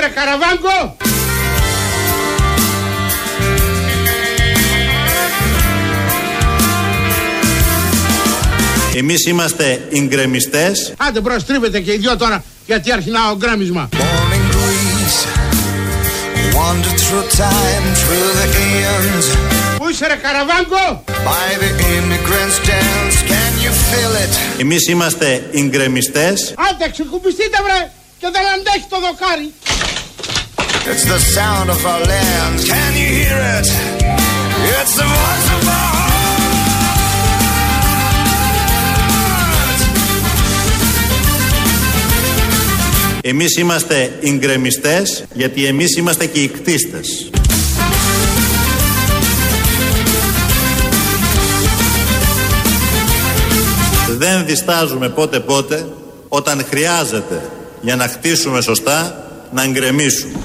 είσαι ρε Καραβάγκο! Εμείς είμαστε γκρεμιστές. Άντε μπρος τρίβετε και οι δυο τώρα γιατί αρχινά ο γκρέμισμα. Πού είσαι ρε Καραβάγκο! Εμείς είμαστε γκρεμιστές. Άντε ξεκουμπιστείτε βρε και δεν αντέχει το δοκάρι. It's the sound of our land. Can you hear it? It's the voice of our heart. Εμείς είμαστε γκρεμιστές γιατί εμείς είμαστε και οι κτίστες. Δεν διστάζουμε πότε πότε όταν χρειάζεται για να χτίσουμε σωστά να γκρεμίσουμε.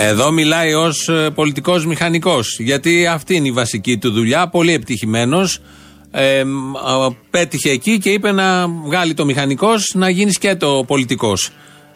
Εδώ μιλάει ως πολιτικός μηχανικός. Γιατί αυτή είναι η βασική του δουλειά. Πολύ επιτυχημένος. Ε, πέτυχε εκεί και είπε να βγάλει το μηχανικός να γίνεις και το πολιτικός.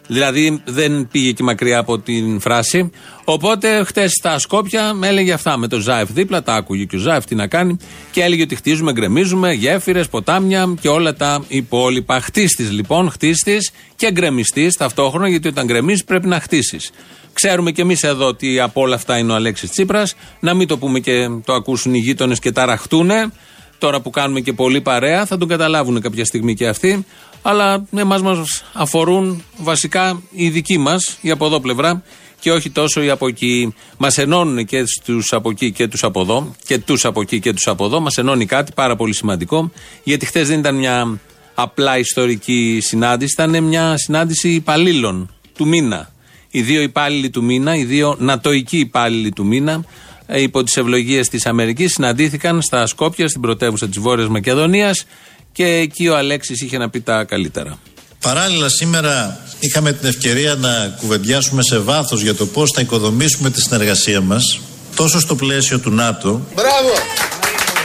Δηλαδή δεν πήγε και μακριά από την φράση. Οπότε χτες στα Σκόπια έλεγε αυτά με το Ζάεφ δίπλα, τα άκουγε και ο Ζάεφ τι να κάνει και έλεγε ότι χτίζουμε, γκρεμίζουμε γέφυρες, ποτάμια και όλα τα υπόλοιπα. Χτίστης λοιπόν, χτίστης και γκρεμιστής ταυτόχρονα, γιατί όταν γκρεμίζει πρέπει να χτίσεις. Ξέρουμε κι εμείς εδώ ότι από όλα αυτά είναι ο Αλέξης Τσίπρας. Να μην το πούμε και το ακούσουν οι γείτονες και ταραχτούνε. Τώρα που κάνουμε και πολύ παρέα, θα τον καταλάβουν κάποια στιγμή και αυτοί. Αλλά εμάς μας αφορούν βασικά οι δικοί μας, η από εδώ πλευρά και όχι τόσο οι από εκεί. Μας ενώνουν και του από εκεί και τους από εδώ, και τους από εκεί και τους από εδώ. Μας ενώνει κάτι πάρα πολύ σημαντικό, γιατί χθες δεν ήταν μια απλά ιστορική συνάντηση, ήταν μια συνάντηση υπαλλήλων του μήνα. Οι δύο υπάλληλοι του μήνα, οι δύο νατοικοί υπάλληλοι του μήνα, ε, υπό τις ευλογίες της Αμερικής, συναντήθηκαν στα Σκόπια, στην πρωτεύουσα της Βόρειας Μακεδονίας και εκεί ο Αλέξης είχε να πει τα καλύτερα. Παράλληλα σήμερα είχαμε την ευκαιρία να κουβεντιάσουμε σε βάθος για το πώς θα οικοδομήσουμε τη συνεργασία μας τόσο στο πλαίσιο του ΝΑΤΟ Μπράβο!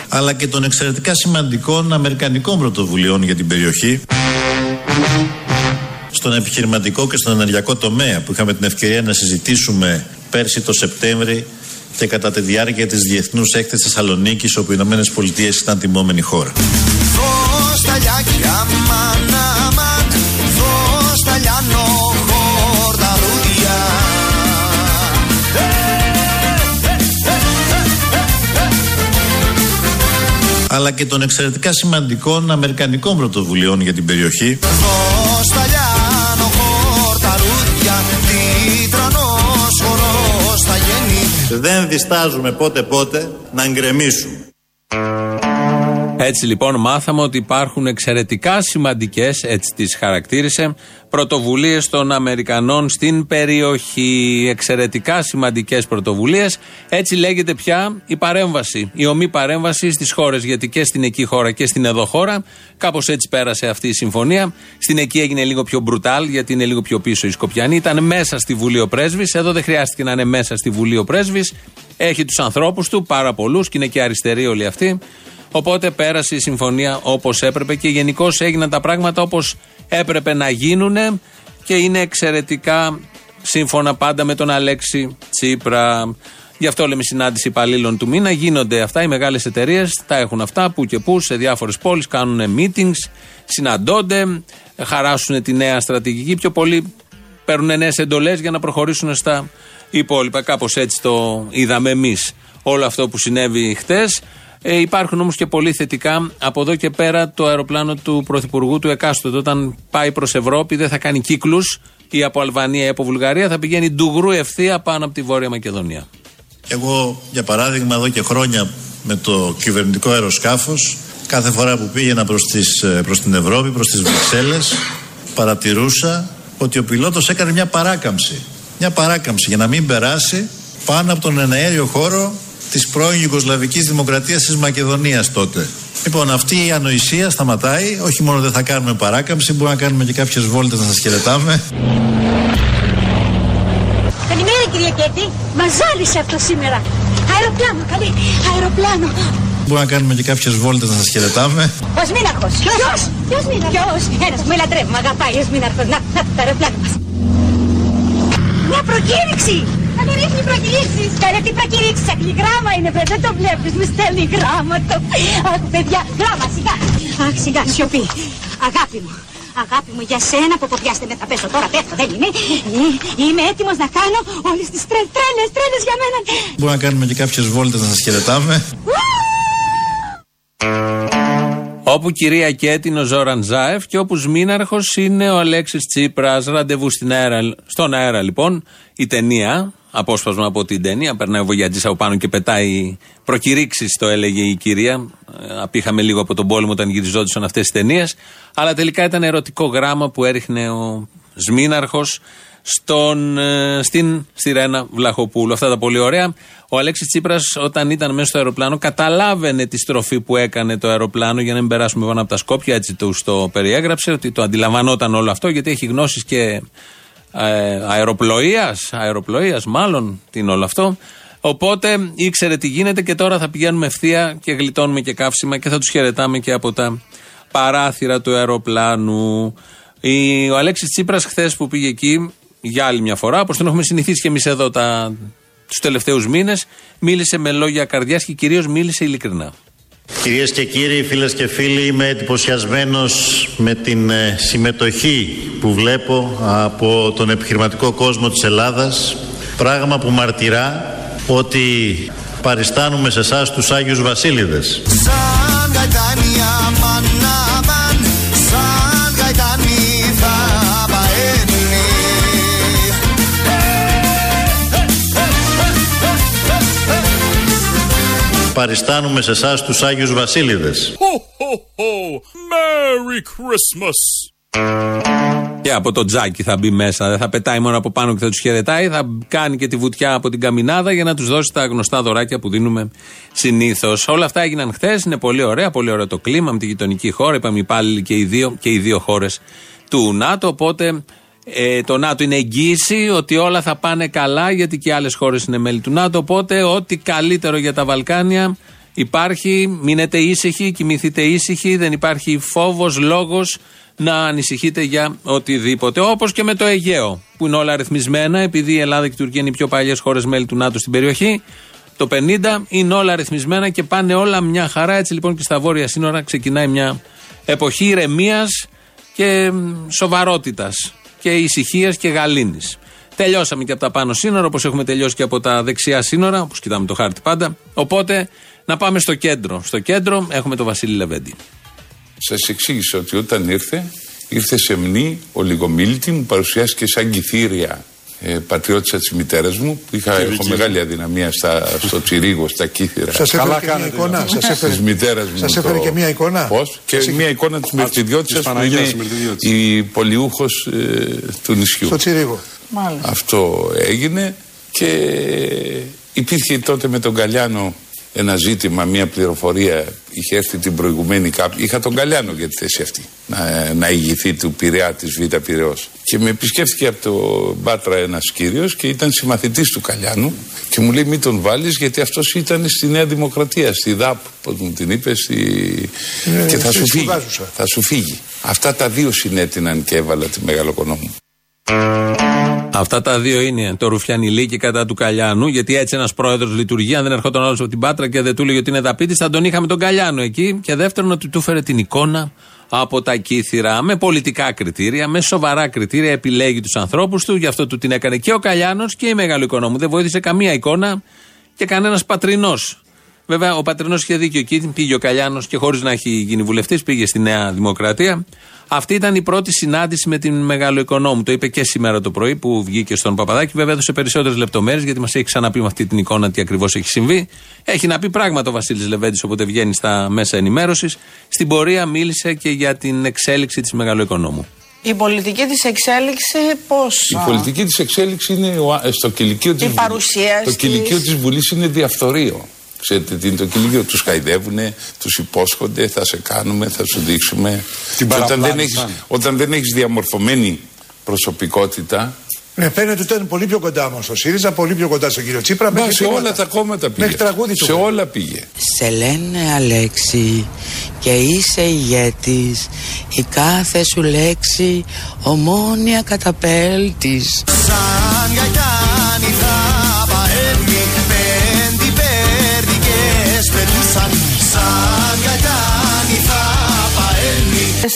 αλλά και των εξαιρετικά σημαντικών αμερικανικών πρωτοβουλειών για την περιοχή στον επιχειρηματικό και στον ενεργειακό τομέα που είχαμε την ευκαιρία να συζητήσουμε πέρσι το Σεπτέμβρη και κατά τη διάρκεια της Διεθνούς Έκθεσης Θεσσαλονίκης όπου οι Ηνωμένες Πολιτείες ήταν τιμόμενη χώρα. αλλά και των εξαιρετικά σημαντικών αμερικανικών πρωτοβουλειών για την περιοχή. Δεν διστάζουμε πότε πότε να γκρεμίσουμε. Έτσι λοιπόν μάθαμε ότι υπάρχουν εξαιρετικά σημαντικές, έτσι τις χαρακτήρισε, πρωτοβουλίες των Αμερικανών στην περιοχή. Εξαιρετικά σημαντικές πρωτοβουλίες. Έτσι λέγεται πια η παρέμβαση, η ομή παρέμβαση στις χώρες. Γιατί και στην εκεί χώρα και στην εδώ χώρα, κάπως έτσι πέρασε αυτή η συμφωνία. Στην εκεί έγινε λίγο πιο μπρουτάλ, γιατί είναι λίγο πιο πίσω η Σκοπιανή. Ήταν μέσα στη Βουλή ο πρέσβης. Εδώ δεν χρειάστηκε να είναι μέσα στη Βουλή ο πρέσβης. Έχει τους ανθρώπους του, πάρα πολλούς και είναι και αριστεροί όλοι αυτοί. Οπότε πέρασε η συμφωνία όπως έπρεπε και γενικώς έγιναν τα πράγματα όπως έπρεπε να γίνουν και είναι εξαιρετικά σύμφωνα πάντα με τον Αλέξη Τσίπρα. Γι' αυτό λέμε συνάντηση υπαλλήλων του μήνα. Γίνονται αυτά. Οι μεγάλες εταιρείες τα έχουν αυτά που και που σε διάφορες πόλεις κάνουν meetings, συναντώνται, χαράσουν τη νέα στρατηγική. Πιο πολύ παίρνουν νέες εντολές για να προχωρήσουν στα υπόλοιπα. Κάπως έτσι το είδαμε εμείς όλο αυτό που συνέβη χτες. Ε, υπάρχουν όμως και πολύ θετικά. Από εδώ και πέρα το αεροπλάνο του Πρωθυπουργού του εκάστοτε, όταν πάει προς Ευρώπη, δεν θα κάνει κύκλους ή από Αλβανία ή από Βουλγαρία, θα πηγαίνει ντουγρού ευθεία πάνω από τη Βόρεια Μακεδονία. Εγώ, για παράδειγμα, εδώ και χρόνια με το κυβερνητικό αεροσκάφος, κάθε φορά που πήγαινα προς προς την Ευρώπη, προς τις Βρυξέλλες, παρατηρούσα ότι ο πιλότος έκανε μια παράκαμψη. Μια παράκαμψη για να μην περάσει πάνω από τον εναέριο χώρο της πρώην Ιουγκοσλαβικής Δημοκρατίας της Μακεδονίας τότε. Λοιπόν, αυτή η ανοησία σταματάει. Όχι μόνο δεν θα κάνουμε παράκαμψη, μπορούμε να κάνουμε και κάποιες βόλτες να σας χαιρετάμε. Καλημέρα κυρία Κέτη. Μας ζάλισε αυτό σήμερα. Αεροπλάνο, καλή. Αεροπλάνο. Μπορούμε να κάνουμε και κάποιες βόλτες να σας χαιρετάμε. Ο Σμίναρχος. Ποιος; Ποιος; Μίναρχος; Ένας που με λατρεύει, με αγαπάει ο Σμίναρχος. Να, να, το αεροπλάνο μας. Μια προκήρυξη! Θα με ρίχνει προκηρύξεις. Καλέ τι προκηρύξεις, αχλή γράμμα είναι βρε, δεν το βλέπεις, μου στέλνει γράμματο. Αχ παιδιά, γράμμα σιγά. Αχ σιγά, σιωπή. Αγάπη μου. Αγάπη μου, για σένα που κοπιάστε με θα πέσω τώρα, πέφτω, δεν είναι. Ε, Είμαι έτοιμος να κάνω όλες τις τρε, τρέλες, τρέλες για μένα. Μπορούμε να κάνουμε και κάποιες βόλτες να σας χαιρετάμε. Όπου κυρία Κέτη είναι ο Ζόραν Ζάεφ και όπου Σμήναρχος είναι ο Αλέξης Τσίπρας. Ραντεβού στην αέρα, στον αέρα λοιπόν η ταινία. Απόσπασμα από την ταινία. Περνάει ο Βογιατζής από πάνω και πετάει προκηρύξεις, το έλεγε η κυρία. Ε, Απήχαμε λίγο από τον πόλεμο όταν γυριζόντουσαν αυτές τις ταινίες. Αλλά τελικά ήταν ερωτικό γράμμα που έριχνε ο Σμήναρχος στον, ε, στην Σιρένα Βλαχοπούλου. Αυτά τα πολύ ωραία. Ο Αλέξης Τσίπρας, όταν ήταν μέσα στο αεροπλάνο, καταλάβαινε τη στροφή που έκανε το αεροπλάνο για να μην περάσουμε πάνω από τα Σκόπια. Έτσι του το περιέγραψε, ότι το αντιλαμβανόταν όλο αυτό, γιατί έχει γνώσεις και ε, αεροπλοείας. Αεροπλοείας, μάλλον, τι είναι όλο αυτό. Οπότε ήξερε τι γίνεται και τώρα θα πηγαίνουμε ευθεία και γλιτώνουμε και καύσιμα και θα τους χαιρετάμε και από τα παράθυρα του αεροπλάνου. Η, ο Αλέξης Τσίπρας, χθες που πήγε εκεί, για άλλη μια φορά, όπως τον έχουμε συνηθίσει και εμείς εδώ τα, τους τελευταίους μήνες, μίλησε με λόγια καρδιάς και κυρίως μίλησε ειλικρινά. Κυρίες και κύριοι, φίλες και φίλοι, είμαι εντυπωσιασμένος με την ε, συμμετοχή που βλέπω από τον επιχειρηματικό κόσμο της Ελλάδας, πράγμα που μαρτυρά ότι παριστάνουμε σε εσάς τους Άγιους Βασίλειδες. Σαν γαϊτάνι αμάν αμάν Σαν Παριστάνουμε σε εσάς τους Άγιους Βασίλειδες. Merry Christmas! Και από το τζάκι θα μπει μέσα. Δεν θα πετάει μόνο από πάνω και θα τους χαιρετάει. Θα κάνει και τη βουτιά από την καμινάδα για να τους δώσει τα γνωστά δωράκια που δίνουμε συνήθως. Όλα αυτά έγιναν χθες. Είναι πολύ ωραία. Πολύ ωραίο το κλίμα με τη γειτονική χώρα. Είπαμε υπάλληλοι και οι δύο, και οι δύο χώρες του ΝΑΤΟ. Οπότε ε, το ΝΑΤΟ είναι εγγύηση ότι όλα θα πάνε καλά γιατί και άλλες χώρες είναι μέλη του ΝΑΤΟ. Οπότε ό,τι καλύτερο για τα Βαλκάνια υπάρχει. Μείνετε ήσυχοι, κοιμηθείτε ήσυχοι. Δεν υπάρχει φόβος, λόγος να ανησυχείτε για οτιδήποτε. Όπως και με το Αιγαίο, που είναι όλα αριθμισμένα, επειδή η Ελλάδα και η Τουρκία είναι οι πιο παλιές χώρες μέλη του ΝΑΤΟ στην περιοχή. Το 50 είναι όλα αριθμισμένα και πάνε όλα μια χαρά. Έτσι λοιπόν και στα βόρεια σύνορα ξεκινάει μια εποχή ηρεμίας και σοβαρότητας και ησυχίας και γαλήνης. Τελειώσαμε και από τα πάνω σύνορα, όπως έχουμε τελειώσει και από τα δεξιά σύνορα, όπως κοιτάμε το χάρτη πάντα. Οπότε να πάμε στο κέντρο. Στο κέντρο έχουμε τον Βασίλη Λεβέντη. Σας εξήγησα ότι όταν ήρθε, ήρθε σε μνή ολιγομίλητη, μου παρουσιάστηκε σαν κυθύρια ε, πατριώτησα τη μητέρα μου, που είχα, έχω μεγάλη αδυναμία στα, στο τσιρίγο, στα κύθυρα. Σας έφερε και μια εικόνα. Σας έφερε, Τη μητέρα μου. σας έφερε το- και μια εικόνα. Πώς; Και Σας- μια εικόνα της Μερτιδιώτησα της που Παναγιάς είναι Μερτιδιώτης. η πολιούχος του νησιού. Στο Τσιρίγο. Αυτό έγινε και υπήρχε τότε με τον Καλιάνο ένα ζήτημα, μια πληροφορία. Είχε έρθει την προηγουμένη κάποια. Είχα τον Καλιάνο για τη θέση αυτή. Να, να ηγηθεί του Πειραιά της Β' Πειραιός. Και με επισκέφθηκε από το Μπάτρα ένας κύριος και ήταν συμμαθητής του Καλιάνου. Και μου λέει: Μην τον βάλεις γιατί αυτός ήταν στη Νέα Δημοκρατία, στη ΔΑΠ, πώς μου την είπε, στη... και θα στη σου φύγει. σπουδάζουσα. Θα σου φύγει. Αυτά τα δύο συνέτειναν και έβαλα τη Μεγαλοκονόμου. Αυτά τα δύο είναι το Ρουφιανιλίκη κατά του Καλιάνου, γιατί έτσι ένας πρόεδρος λειτουργεί. Αν δεν ερχόταν άλλος από την Πάτρα και δεν του έλεγε ότι είναι δαπίτης, θα τον είχαμε τον Καλιάνο εκεί. Και δεύτερον, ότι του φέρε την εικόνα από τα κύθυρα με πολιτικά κριτήρια, με σοβαρά κριτήρια, επιλέγει τους ανθρώπους του. Γι' αυτό του την έκανε και ο Καλιάνος και η Μεγάλο Οικονόμου. Δεν βοήθησε καμία εικόνα και κανένας πατρινός. Βέβαια, ο πατρινός είχε δίκιο εκεί. Πήγε ο Καλιάνος και χωρίς να έχει γίνει βουλευτής, πήγε στη Νέα Δημοκρατία. Αυτή ήταν η πρώτη συνάντηση με την Μεγάλο Οικονόμου. Το είπε και σήμερα το πρωί που βγήκε στον Παπαδάκη. Βέβαια, έδωσε περισσότερες λεπτομέρειες γιατί μας έχει ξαναπεί με αυτή την εικόνα τι ακριβώς έχει συμβεί. Έχει να πει πράγματα ο Βασίλης Λεβέντης όποτε βγαίνει στα μέσα ενημέρωσης. Στην πορεία μίλησε και για την εξέλιξη της Μεγάλο Οικονόμου. Η πολιτική της εξέλιξη πώς... Η πολιτική της εξέλιξη είναι ο, α- στο κηλικείο της Η Βουλής. παρουσία Το της. κηλικείο της Βουλής είναι διαφθορείο. Ξέρετε τι είναι το κηλικείο, τους χαϊδεύουνε, τους υπόσχονται, θα σε κάνουμε, θα σου δείξουμε. Την Και όταν δεν, παραπλάνησαν. έχεις, όταν δεν έχεις διαμορφωμένη προσωπικότητα, Ναι, φαίνεται ότι ήταν πολύ πιο κοντά όμως ο ΣΥΡΙΖΑ, πολύ πιο κοντά στον κύριο Τσίπρα. Μα μέχρι σε τίποτα. όλα τα κόμματα πήγε. Μέχρι τραγούδι του. Σε όλα πήγε. Σε λένε Αλέξη και είσαι ηγέτης Η κάθε σου λέξη ομόνια καταπέλτης Σαν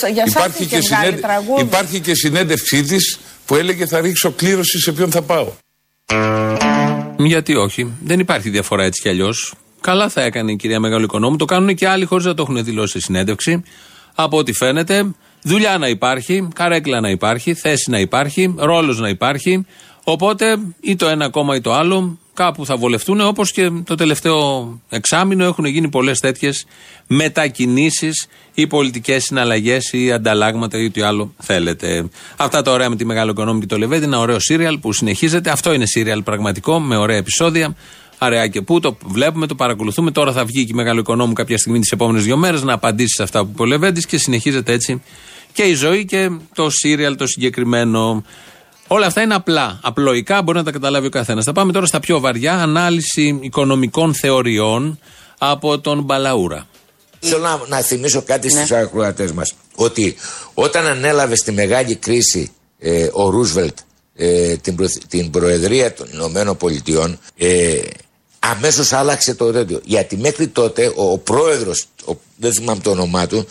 Για σας Υπάρχει είχε και, βγάλει συνέντε- τραγούδι. υπάρχει και συνέντευξή της που έλεγε θα ρίξω κλήρωση σε ποιον θα πάω. Γιατί όχι; Δεν υπάρχει διαφορά έτσι κι αλλιώς. Καλά θα έκανε η κυρία Μεγάλο Οικονόμου. Το κάνουν και άλλοι χωρίς να το έχουν δηλώσει σε συνέντευξη. Από ό,τι φαίνεται, δουλειά να υπάρχει, καρέκλα να υπάρχει, θέση να υπάρχει, ρόλος να υπάρχει. Οπότε ή το ένα κόμμα ή το άλλο κάπου θα βολευτούν όπως και το τελευταίο εξάμεινο έχουν γίνει πολλές τέτοιες μετακινήσεις ή πολιτικές συναλλαγές ή ανταλλάγματα ή ό,τι άλλο θέλετε. Αυτά τα ωραία με τη Μεγάλο Οικονόμη και το Λεβέντι. Ένα ωραίο σύριαλ που συνεχίζεται. Αυτό είναι σύριαλ πραγματικό με ωραία επεισόδια. Αραιά και πού το βλέπουμε, το παρακολουθούμε. Τώρα θα βγει και η Μεγάλο Οικονόμου κάποια στιγμή τις επόμενες δύο μέρες να απαντήσει σε αυτά που είπε ο Λεβέντης και συνεχίζεται έτσι και η ζωή και το σύριαλ το συγκεκριμένο. Όλα αυτά είναι απλά. Απλοϊκά μπορεί να τα καταλάβει ο καθένας. Θα πάμε τώρα στα πιο βαριά. Ανάλυση οικονομικών θεωριών από τον Μπαλαούρα. Θέλω να, να θυμίσω κάτι στους ακροατές μας. Ότι όταν ανέλαβε στη μεγάλη κρίση ε, ο Ρούσβελτ ε, την, προ- την Προεδρία των Ηνωμένων Πολιτειών ε, αμέσως άλλαξε το τέτοιο. Γιατί μέχρι τότε ο, ο πρόεδρος, ο, δεν θυμάμαι το όνομά του,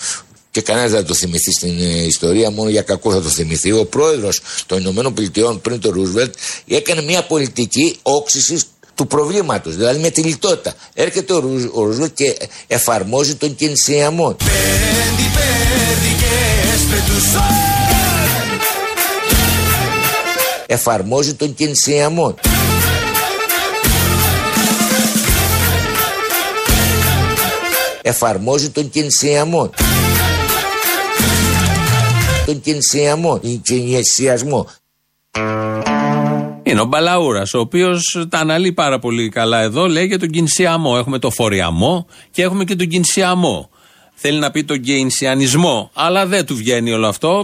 και κανένας δεν θα το θυμηθεί στην ε, ιστορία, μόνο για κακό θα το θυμηθεί. Ο πρόεδρος των Ηνωμένων Πολιτειών πριν το Ρούσβελτ έκανε μια πολιτική όξυσης του προβλήματος, δηλαδή με τη λιτότητα. Έρχεται ο, Ρουζ, ο Ρούσβελτ και εφαρμόζει τον κινησιαμό. Πέντε πέρδικες πετούσαν Εφαρμόζει τον κινησιαμό. Εφαρμόζει τον κινησιαμό. Τον κινησιαμό, τον κινησιασμό. Είναι ο Μπαλαούρας, ο οποίος τα αναλύει πάρα πολύ καλά εδώ. Λέει για τον κινησιαμό. Έχουμε το φοριαμό και έχουμε και τον κινησιαμό. Θέλει να πει τον κινησιανισμό, αλλά δεν του βγαίνει όλο αυτό.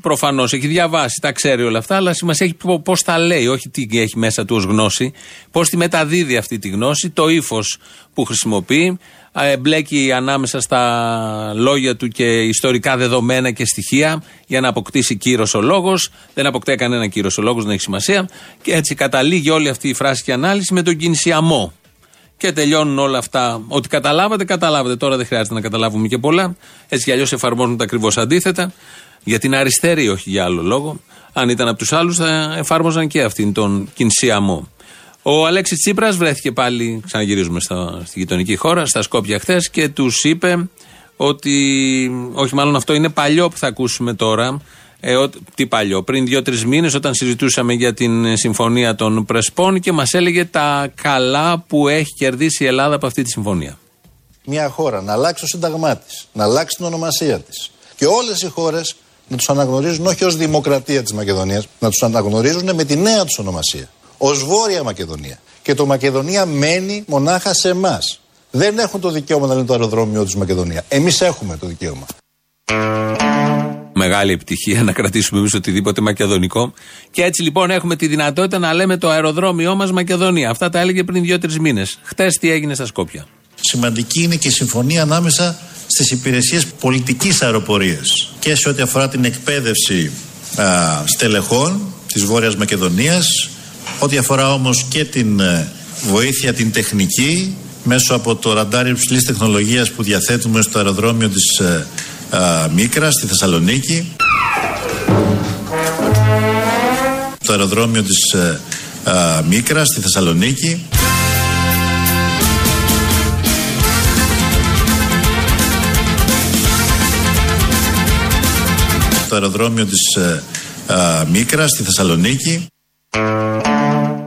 Προφανώς έχει διαβάσει, τα ξέρει όλα αυτά, αλλά σημασία έχει πώς τα λέει, όχι τι έχει μέσα του ως γνώση. Πώς τη μεταδίδει αυτή τη γνώση, το ύφος που χρησιμοποιεί. ε, Μπλέκει ανάμεσα στα λόγια του και ιστορικά δεδομένα και στοιχεία για να αποκτήσει κύρος ο λόγος. Δεν αποκτάει κανένα κύρος ο λόγος, δεν έχει σημασία. Και έτσι καταλήγει όλη αυτή η φράση και ανάλυση με τον κινησιαμό. Και τελειώνουν όλα αυτά. Ότι καταλάβατε, καταλάβατε. Τώρα δεν χρειάζεται να καταλάβουμε και πολλά. Έτσι κι αλλιώς εφαρμόζουν τα ακριβώς αντίθετα. Για την αριστερή, όχι για άλλο λόγο. Αν ήταν από τους άλλους, θα εφάρμοζαν και αυτήν τον κινησιαμό. Ο Αλέξης Τσίπρας βρέθηκε πάλι, ξαναγυρίζουμε στα, στη γειτονική χώρα, στα Σκόπια χθες και τους είπε ότι. Όχι, μάλλον αυτό είναι παλιό που θα ακούσουμε τώρα. Ε, ο- τι παλιό, πριν δύο-τρεις μήνες, όταν συζητούσαμε για την ε, συμφωνία των Πρεσπών και μας έλεγε τα καλά που έχει κερδίσει η Ελλάδα από αυτή τη συμφωνία. Μια χώρα να αλλάξει το σύνταγμά της, να αλλάξει την ονομασία της. Και όλες οι χώρες να τους αναγνωρίζουν όχι ως Δημοκρατία της Μακεδονίας, να τους αναγνωρίζουν με τη νέα τους ονομασία. Ω Βόρεια Μακεδονία. Και το Μακεδονία μένει μονάχα σε εμάς. Δεν έχουν το δικαίωμα να λένε το αεροδρόμιο του Μακεδονία. Εμείς έχουμε το δικαίωμα. Μεγάλη επιτυχία να κρατήσουμε εμείς οτιδήποτε μακεδονικό. Και έτσι λοιπόν έχουμε τη δυνατότητα να λέμε το αεροδρόμιό μας Μακεδονία. Αυτά τα έλεγε πριν δύο-τρεις μήνες. Χτες τι έγινε στα Σκόπια. Σημαντική είναι και η συμφωνία ανάμεσα στις υπηρεσίες πολιτικής αεροπορίας και σε ό,τι αφορά την εκπαίδευση α, στελεχών της Βόρειας Μακεδονίας, ό,τι αφορά όμως και την ε, βοήθεια την τεχνική μέσω από το ραντάρι υψηλής τεχνολογίας που διαθέτουμε στο αεροδρόμιο της ε, α, Μίκρας στη Θεσσαλονίκη. Το αεροδρόμιο της ε, α, Μίκρας στη Θεσσαλονίκη. Το αεροδρόμιο της ε, α, Μίκρας στη Θεσσαλονίκη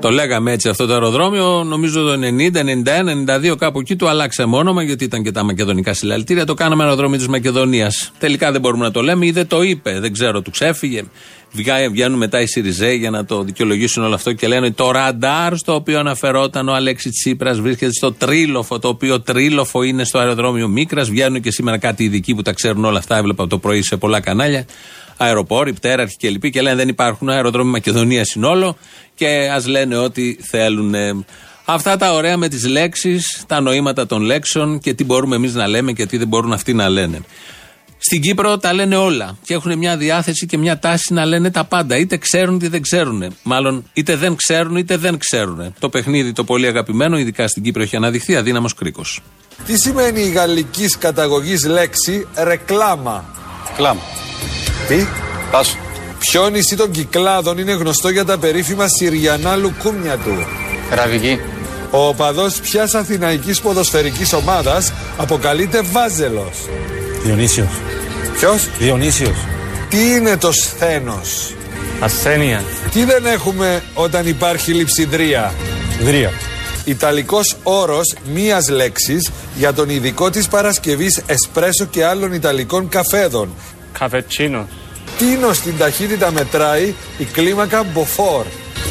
Το λέγαμε έτσι αυτό το αεροδρόμιο, νομίζω το 90, 91, 92 κάπου εκεί του αλλάξαμε όνομα γιατί ήταν και τα μακεδονικά συλλαλητήρια. Το κάναμε αεροδρόμιο της Μακεδονίας. Τελικά δεν μπορούμε να το λέμε ή δεν το είπε, δεν ξέρω, του ξέφυγε. Βγα- Βγαίνουν μετά οι Σιριζέ για να το δικαιολογήσουν όλο αυτό και λένε το ραντάρ στο οποίο αναφερόταν ο Αλέξης Τσίπρας βρίσκεται στο τρίλοφο, το οποίο τρίλοφο είναι στο αεροδρόμιο Μίκρας. Βγαίνουν και σήμερα κάτι ειδικοί που τα ξέρουν όλα αυτά, έβλεπα το πρωί σε πολλά κανάλια. Αεροπόροι, πτέραρχοι κλπ. Και λένε δεν υπάρχουν αεροδρόμοι Μακεδονία συνόλο και ας λένε ό,τι θέλουν. Αυτά τα ωραία με τις λέξεις, τα νοήματα των λέξεων και τι μπορούμε εμείς να λέμε και τι δεν μπορούν αυτοί να λένε. Στην Κύπρο τα λένε όλα και έχουν μια διάθεση και μια τάση να λένε τα πάντα. Είτε ξέρουν είτε δεν ξέρουν. Μάλλον είτε δεν ξέρουν είτε δεν ξέρουν. Το παιχνίδι το πολύ αγαπημένο, ειδικά στην Κύπρο, έχει αναδειχθεί αδύναμος κρίκος. Τι σημαίνει η γαλλικής καταγωγής λέξη ρεκλάμα. Κλάμ. Τι; Πάσο. Ποιο νησί των Κυκλάδων είναι γνωστό για τα περίφημα Συριανά λουκούμια του; Ραβική. Ο οπαδός ποιας αθηναϊκής ποδοσφαιρικής ομάδας αποκαλείται Βάζελος; Διονύσιος. Ποιος; Διονύσιος. Τι είναι το σθένος; Ασθένεια. Τι δεν έχουμε όταν υπάρχει λειψιδρία; Δρία. Ιταλικός όρος μίας λέξης για τον ειδικό της παρασκευής εσπρέσο και άλλων Ιταλικών καφέδων. Καφετσίνο. Τίνο στην ταχύτητα μετράει η κλίμακα μποφόρ.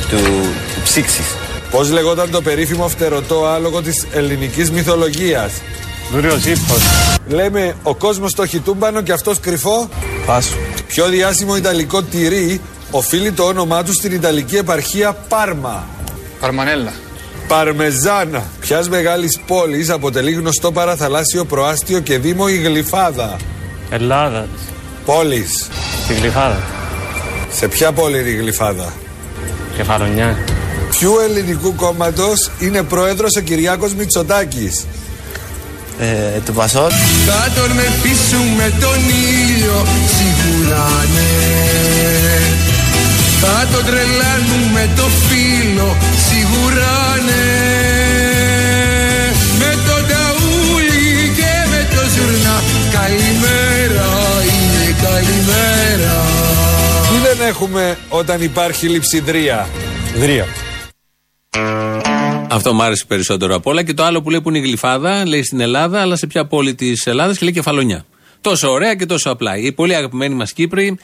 Του, του ψήξης. Πώς λεγόταν το περίφημο φτερωτό άλογο της ελληνικής μυθολογίας; Δούριος ύπος. Λέμε ο κόσμος το έχει τούμπανο και αυτός κρυφό. Πάσο. Πιο διάσημο Ιταλικό τυρί οφείλει το όνομά του στην Ιταλική επαρχία Πάρμα. Παρμανέλα. Παρμεζάνα. Ποια μεγάλης πόλης αποτελεί γνωστό παραθαλάσσιο προάστιο και δήμο η Γλυφάδα. Ελλάδας. Πόλης. Τη Γλυφάδα. Σε ποια πόλη είναι η Γλυφάδα; Κεφαλονιά. Ποιου ελληνικού κόμματος είναι πρόεδρος ο Κυριάκος Μητσοτάκης; Ε, του Πασόκ. Θα τον με τον ήλιο σίγουρα ναι Θα τον τρελάνουμε το φίλο σίγουρα ναι Με το ταούλι και με το ζουρνά Καλημέρα είναι καλημέρα Τι δεν έχουμε όταν υπάρχει λειψιδρία; Δρία. Αυτό μου άρεσε περισσότερο απ' όλα. Και το άλλο που λέει που είναι η γλυφάδα, λέει στην Ελλάδα, αλλά σε ποια πόλη της Ελλάδας και λέει κεφαλονιά. Τόσο ωραία και τόσο απλά. Οι πολύ αγαπημένοι μας Κύπροι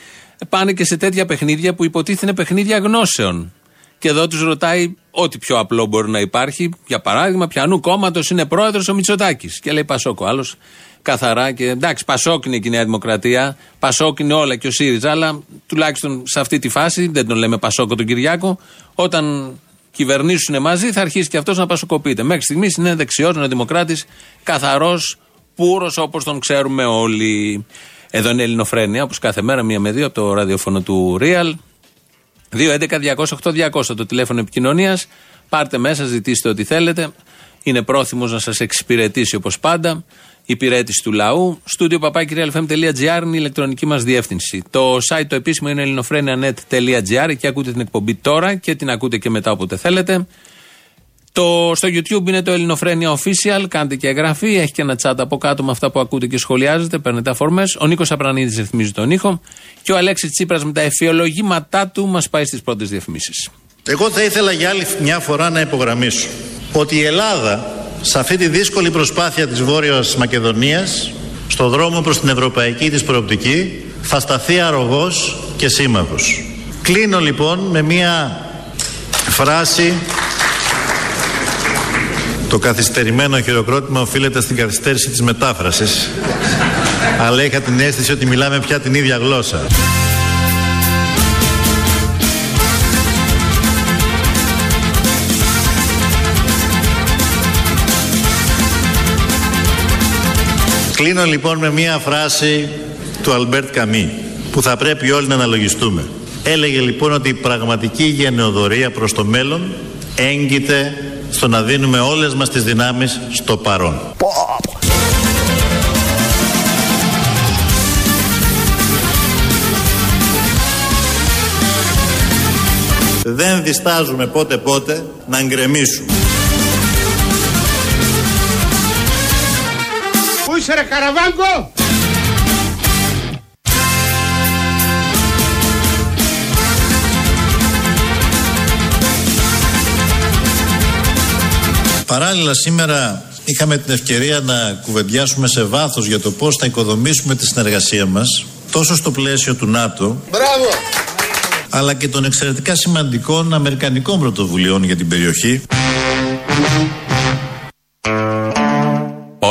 πάνε και σε τέτοια παιχνίδια που υποτίθεται είναι παιχνίδια γνώσεων. Και εδώ τους ρωτάει ό,τι πιο απλό μπορεί να υπάρχει. Για παράδειγμα, πιανού κόμματος είναι πρόεδρος ο Μητσοτάκης. Και λέει Πασόκο. Άλλος καθαρά και εντάξει, Πασόκ είναι και η Νέα Δημοκρατία. Πασόκ είναι όλα και ο ΣΥΡΙΖΑ. Αλλά τουλάχιστον σε αυτή τη φάση, δεν τον λέμε Πασόκο τον Κυριάκο, όταν κυβερνήσουν μαζί, θα αρχίσει και αυτός να πασοκοπείται. Μέχρι στιγμής είναι δεξιός, είναι δημοκράτης, καθαρός, πούρο όπως τον ξέρουμε όλοι. Εδώ είναι Ελληνοφρένια, όπως κάθε μέρα, μία με δύο από το ραδιόφωνο του Real. 2.11.208.200 το τηλέφωνο επικοινωνίας. Πάρτε μέσα, ζητήστε ό,τι θέλετε. Είναι πρόθυμος να σας εξυπηρετήσει όπως πάντα. Υπηρέτηση του λαού. Στούντιο παπάκυριαλfm.gr είναι η ηλεκτρονική μας διεύθυνση. Το site το επίσημο είναι ελληνοφρένια.net.gr. Εκεί ακούτε την εκπομπή τώρα και την ακούτε και μετά όποτε θέλετε. Το, στο YouTube είναι το Ελληνοφρένια Official. Κάντε και εγγραφή. Έχει και ένα chat από κάτω με αυτά που ακούτε και σχολιάζετε. Παίρνετε αφορμές. Ο Νίκος Απρανίδης ρυθμίζει τον ήχο. Και ο Αλέξης Τσίπρας με τα εφιολογήματά του μας πάει στις πρώτες διαφημίσεις. Εγώ θα ήθελα για άλλη μια φορά να υπογραμμίσω ότι η Ελλάδα σε αυτή τη δύσκολη προσπάθεια της Βόρειας Μακεδονίας στο δρόμο προς την ευρωπαϊκή της προοπτική θα σταθεί αρρωγός και σύμμαχος. Κλείνω λοιπόν με μία φράση το καθυστερημένο χειροκρότημα οφείλεται στην καθυστέρηση της μετάφρασης αλλά είχα την αίσθηση ότι μιλάμε πια την ίδια γλώσσα. Κλείνω λοιπόν με μία φράση του Αλμπέρτ Καμύ που θα πρέπει όλοι να αναλογιστούμε. Έλεγε λοιπόν ότι η πραγματική γενναιοδωρία προς το μέλλον έγκειται στο να δίνουμε όλες μας τις δυνάμεις στο παρόν. Δεν διστάζουμε πότε πότε να γκρεμίσουμε. Είσαι ρε Καραβάγκο! Παράλληλα σήμερα είχαμε την ευκαιρία να κουβεντιάσουμε σε βάθος για το πώς θα οικοδομήσουμε τη συνεργασία μας τόσο στο πλαίσιο του ΝΑΤΟ Μπράβο! αλλά και των εξαιρετικά σημαντικών αμερικανικών πρωτοβουλειών για την περιοχή.